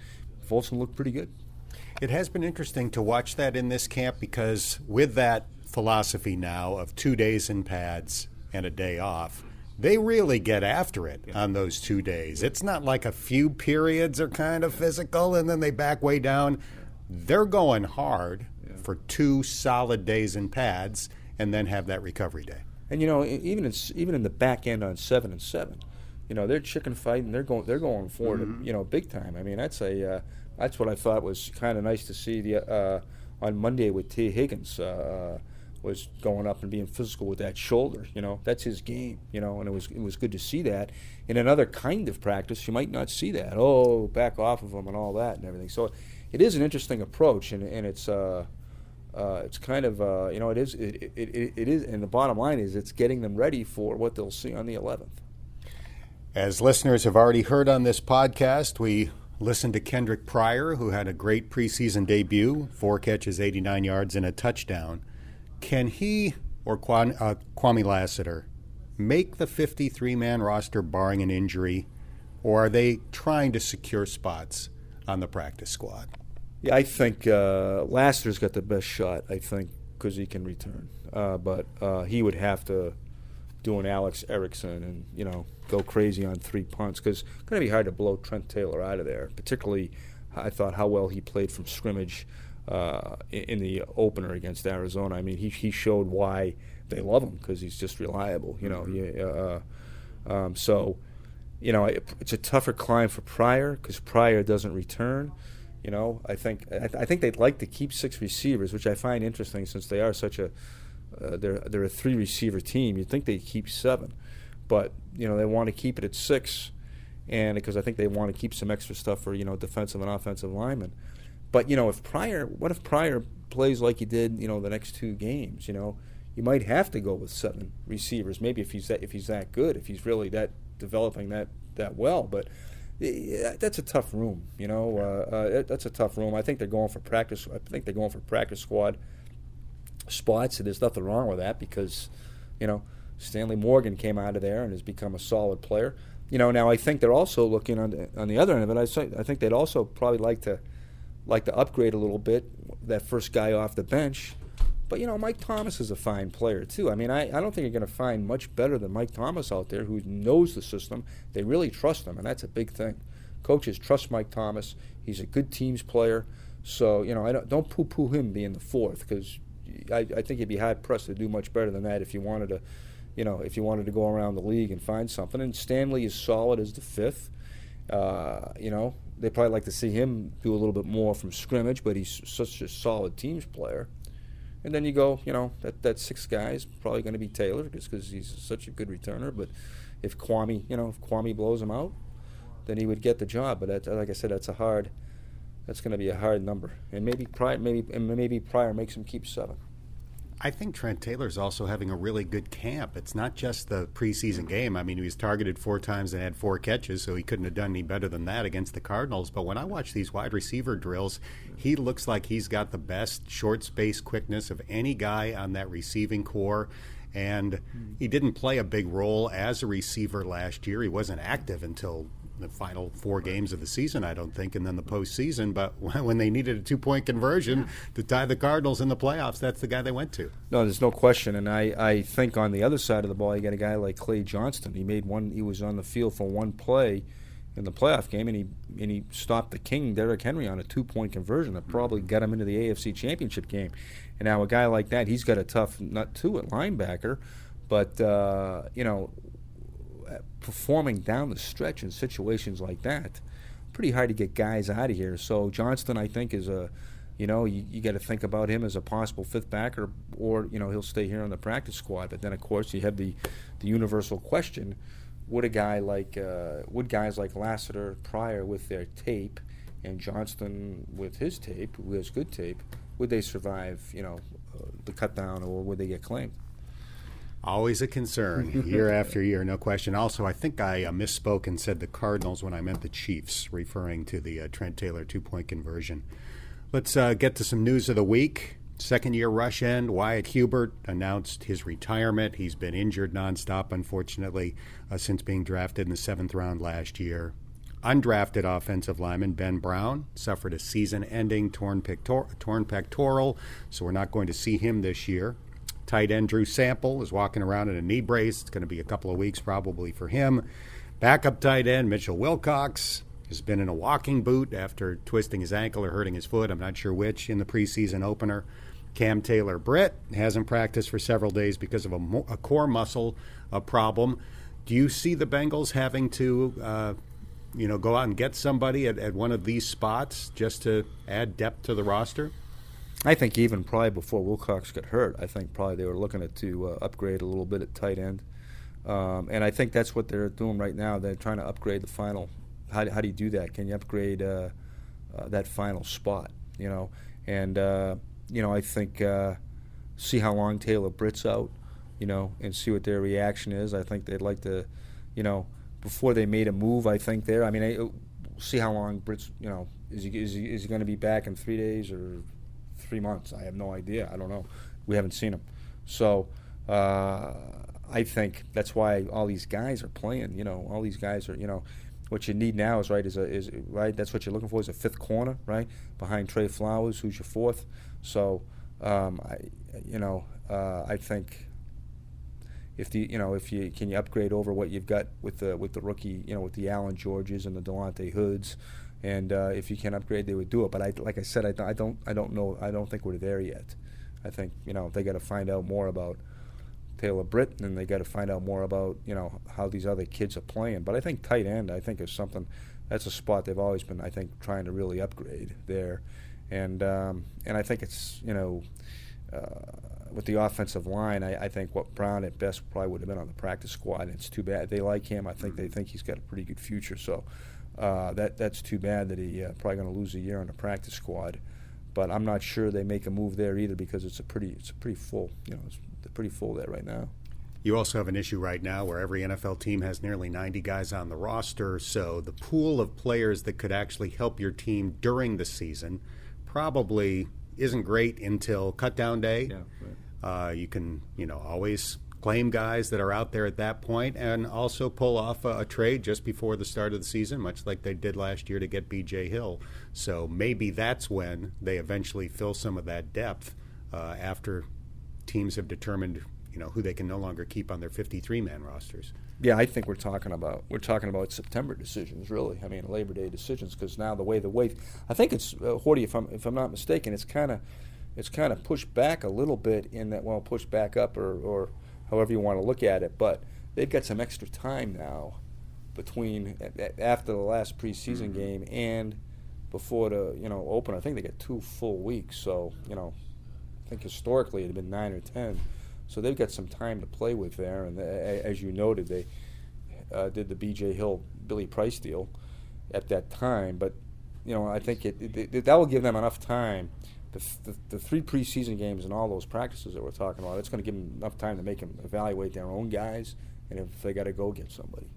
Volson looked pretty good. It has been interesting to watch that in this camp because with that philosophy now of two days in pads and a day off, they really get after it on those two days. It's not like a few periods are kind of physical and then they back way down. They're going hard for two solid days in pads and then have that recovery day. And you know, even in, even in the back end on seven and seven, you know, they're chicken fighting. They're going they're going forward, mm-hmm. you know, big time. I mean, that's a uh, that's what I thought was kind of nice to see the uh, on Monday with Tee Higgins uh, was going up and being physical with that shoulder. You know, that's his game. You know, and it was it was good to see that. In another kind of practice, you might not see that. Oh, back off of him and all that and everything. So it is an interesting approach, and and it's. Uh, uh, it's kind of uh, you know it is it, it, it, it is and the bottom line is it's getting them ready for what they'll see on the 11th. As listeners have already heard on this podcast, we Listen to Kendric Pryor, who had a great preseason debut, four catches, 89 yards, and a touchdown. Can he or uh, Kwamie Lassiter make the 53 man roster barring an injury, or are they trying to secure spots on the practice squad? Yeah, I think uh, Lassiter's got the best shot, I think, because he can return. Uh, but uh, he would have to do an Alex Erickson and, you know, go crazy on three punts because it's going to be hard to blow Trent Taylor out of there. Particularly, I thought how well he played from scrimmage uh, in the opener against Arizona. I mean, he he showed why they love him because he's just reliable. You know, mm-hmm. uh, um, so you know it, it's a tougher climb for Pryor because Pryor doesn't return. You know, I think I, th- I, think they'd like to keep six receivers, which I find interesting since they are such a uh, they're they're a three receiver team. You'd think they'd keep seven but you know they want to keep it at six, and because I think they want to keep some extra stuff for you know defensive and offensive linemen. But you know if Pryor, what if Pryor plays like he did you know the next two games? You know you might have to go with seven receivers. Maybe if he's that if he's that good, if he's really that developing that that well, but. Yeah, that's a tough room, you know. Uh, uh, that's a tough room. I think they're going for practice. I think they're going for practice squad spots, and there's nothing wrong with that because, you know, Stanley Morgan came out of there and has become a solid player. You know, now I think they're also looking on the, on the other end of it. I I think they'd also probably like to like to upgrade a little bit that first guy off the bench. But you know, Mike Thomas is a fine player too. I mean, I, I don't think you're going to find much better than Mike Thomas out there who knows the system. They really trust him, and that's a big thing. coaches trust Mike Thomas. He's a good teams player. So you know, I don't, don't poo-poo him being the fourth because I, I think you'd be hard pressed to do much better than that if you wanted to, you know, if you wanted to go around the league and find something. And Stanley is solid as the fifth. Uh, you know, they probably like to see him do a little bit more from scrimmage, but he's such a solid teams player. And then you go, you know, that that sixth guy is probably going to be Taylor just because he's such a good returner. But if Kwamie, you know, if Kwamie blows him out, then he would get the job. But that, like I said, that's a hard. That's going to be a hard number, and maybe Pryor, maybe and maybe Pryor makes him keep seven. I think Trent Taylor's also having a really good camp. It's not just the preseason game. I mean, he was targeted four times and had four catches, so he couldn't have done any better than that against the Cardinals. But when I watch these wide receiver drills, he looks like he's got the best short space quickness of any guy on that receiving corps. And he didn't play a big role as a receiver last year. He wasn't active until the final four games of the season, I don't think, and then the postseason. But when they needed a two point conversion yeah. to tie the Cardinals in the playoffs, that's the guy they went to. No, there's no question. And I, I think on the other side of the ball, you got a guy like Clay Johnston. He made one. He was on the field for one play in the playoff game, and he and he stopped the king Derrick Henry on a two point conversion that probably got him into the AFC Championship game. And now a guy like that, he's got a tough nut too at linebacker. But uh, you know, performing down the stretch in situations like that, pretty hard to get guys out of here. So Johnston, I think, is a, you know, you, you got to think about him as a possible fifth backer, or you know, he'll stay here on the practice squad. But then, of course, you have the, the universal question: Would a guy like, uh, would guys like Lassiter, Pryor with their tape, and Johnston with his tape, who has good tape, would they survive? You know, uh, the cut down, or would they get claimed? Always a concern year after year, no question. Also, I think I uh, misspoke and said the Cardinals when I meant the Chiefs, referring to the uh, Trent Taylor two point conversion. Let's uh, get to some news of the week. Second year rush end, Wyatt Hubert announced his retirement. He's been injured nonstop, unfortunately, uh, since being drafted in the seventh round last year. Undrafted offensive lineman Ben Brown suffered a season ending torn, pector- torn pectoral, so we're not going to see him this year. Tight end Drew Sample is walking around in a knee brace. It's going to be a couple of weeks probably for him. Backup tight end Mitchell Wilcox has been in a walking boot after twisting his ankle or hurting his foot. I'm not sure which in the preseason opener. Cam Taylor-Britt hasn't practiced for several days because of a, mo- a core muscle a problem. Do you see the Bengals having to, uh, you know, go out and get somebody at, at one of these spots just to add depth to the roster? I think even probably before Wilcox got hurt, I think probably they were looking at to uh, upgrade a little bit at tight end, um, and I think that's what they're doing right now. They're trying to upgrade the final. How, how do you do that? Can you upgrade uh, uh, that final spot? You know, and uh, you know I think uh, see how long Taylor-Britt's out, you know, and see what their reaction is. I think they'd like to, you know, before they made a move. I think there. I mean, I, see how long Britt's. You know, is he is he, is he going to be back in three days or three months. I have no idea. I don't know. We haven't seen him. So uh, I think that's why all these guys are playing. You know, all these guys are. You know, what you need now is right is a is right. That's what you're looking for is a fifth corner, right behind Tre Flowers, who's your fourth. So um, I, you know, uh, I think if the you know if you can you upgrade over what you've got with the with the rookie you know with the Allan Georges and the Delonte Hoods and uh, if you can upgrade, they would do it. But I, like I said, I, I don't, I don't know, I don't think we're there yet. I think you know they got to find out more about Taylor-Britt, and they got to find out more about you know how these other kids are playing. But I think tight end, I think is something that's a spot they've always been, I think, trying to really upgrade there, and um, and I think it's you know. Uh, with the offensive line, I, I, think what Brown at best probably would have been on the practice squad. And it's too bad they like him. I think they think he's got a pretty good future. So uh, that that's too bad that he uh, probably going to lose a year on the practice squad. But I'm not sure they make a move there either because it's a pretty it's a pretty full you know it's pretty full there right now. You also have an issue right now where every NFL team has nearly 90 guys on the roster, so the pool of players that could actually help your team during the season probably isn't great until cutdown day. Yeah, right. uh, you can, you know, always claim guys that are out there at that point and also pull off a, a, trade just before the start of the season, much like they did last year to get BJ Hill. So maybe that's when they eventually fill some of that depth uh, after teams have determined you know, who they can no longer keep on their 53 man rosters. Yeah, I think we're talking about we're talking about September decisions, really. I mean, Labor Day decisions, because now the way the way I think it's uh, Horty, if I'm if I'm not mistaken, it's kind of it's kind of pushed back a little bit in that well, pushed back up or or however you want to look at it, but they've got some extra time now between after the last preseason mm-hmm. game and before the you know open. I think they get two full weeks, so you know, I think historically it had been nine or ten. So they've got some time to play with there. And they, as you noted, they uh, did the B.J. Hill Billy Price deal at that time. But you know, I think it, it, it that will give them enough time. The, the, the, three preseason games and all those practices that we're talking about, it's going to give them enough time to make them evaluate their own guys, and if they got to go get somebody.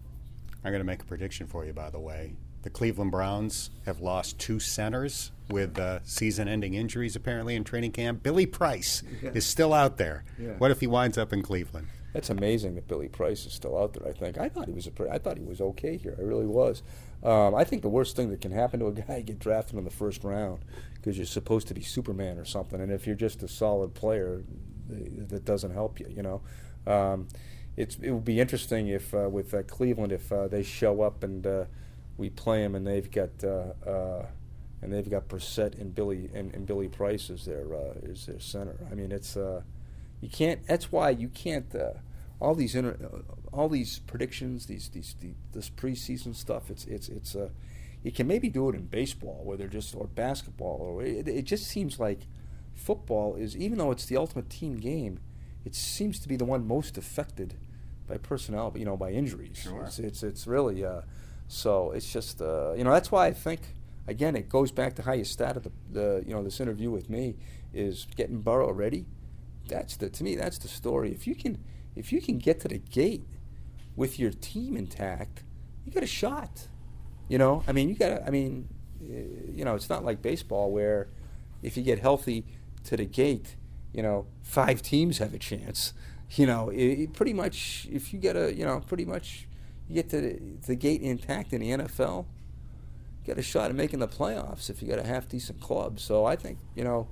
I'm going to make a prediction for you, by the way. The Cleveland Browns have lost two centers with uh, season-ending injuries apparently in training camp. Billy Price yeah. is still out there. Yeah. What if he winds up in Cleveland? That's amazing that Billy Price is still out there. I think I thought he was a, I thought he was okay here. I really was. Um, I think the worst thing that can happen to a guy get drafted in the first round because you're supposed to be Superman or something, and if you're just a solid player, that doesn't help you. You know. Um, it's, it would be interesting if uh, with uh, Cleveland if uh, they show up and uh, we play them, and they've got uh, uh, and they've got Brissett and Billy and, and Billy Price as their uh, as their center. I mean, it's uh, you can't. That's why you can't. Uh, all these inter, uh, all these predictions, these these the, this preseason stuff. It's it's it's uh, you can maybe do it in baseball where they're just or basketball or it, it just seems like football is even though it's the ultimate team game, it seems to be the one most affected by personnel, you know, by injuries. Sure. It's it's, it's really. Uh, so it's just uh, you know that's why I think again it goes back to how you started the, the you know this interview with me is getting Burrow ready. That's the to me that's the story. If you can if you can get to the gate with your team intact, you got a shot. You know, I mean, you got. I mean, uh, you know, it's not like baseball where if you get healthy to the gate, you know, five teams have a chance. You know, it, it pretty much if you get a, you know, pretty much you get to the, the gate intact in the NFL, you got a shot at making the playoffs if you got a half decent club. So I think you know,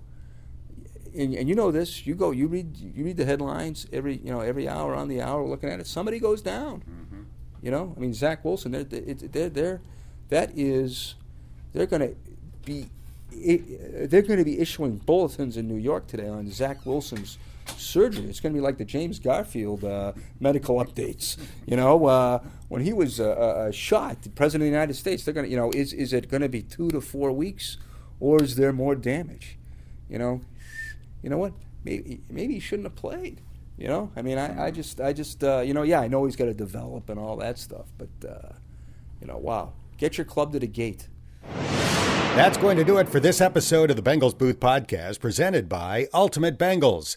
and, and, you know this. You go, you read, you read the headlines every you know every hour on the hour, looking at it. Somebody goes down. Mm-hmm. You know, I mean Zach Wilson. They're they're, they're that is they're going to be they're going to be issuing bulletins in New York today on Zach Wilson's surgery. It's going to be like the James Garfield uh, medical updates. You know, uh, when he was uh, uh shot, the president of the United States, they're going to, you know, is is it going to be two to four weeks, or is there more damage? You know, you know what? Maybe maybe he shouldn't have played. You know, I mean, I, I just, I just, uh, you know, yeah, I know he's got to develop and all that stuff, but, uh, you know, wow, get your club to the gate. That's going to do it for this episode of the Bengals Booth Podcast, presented by Ultimate Bengals.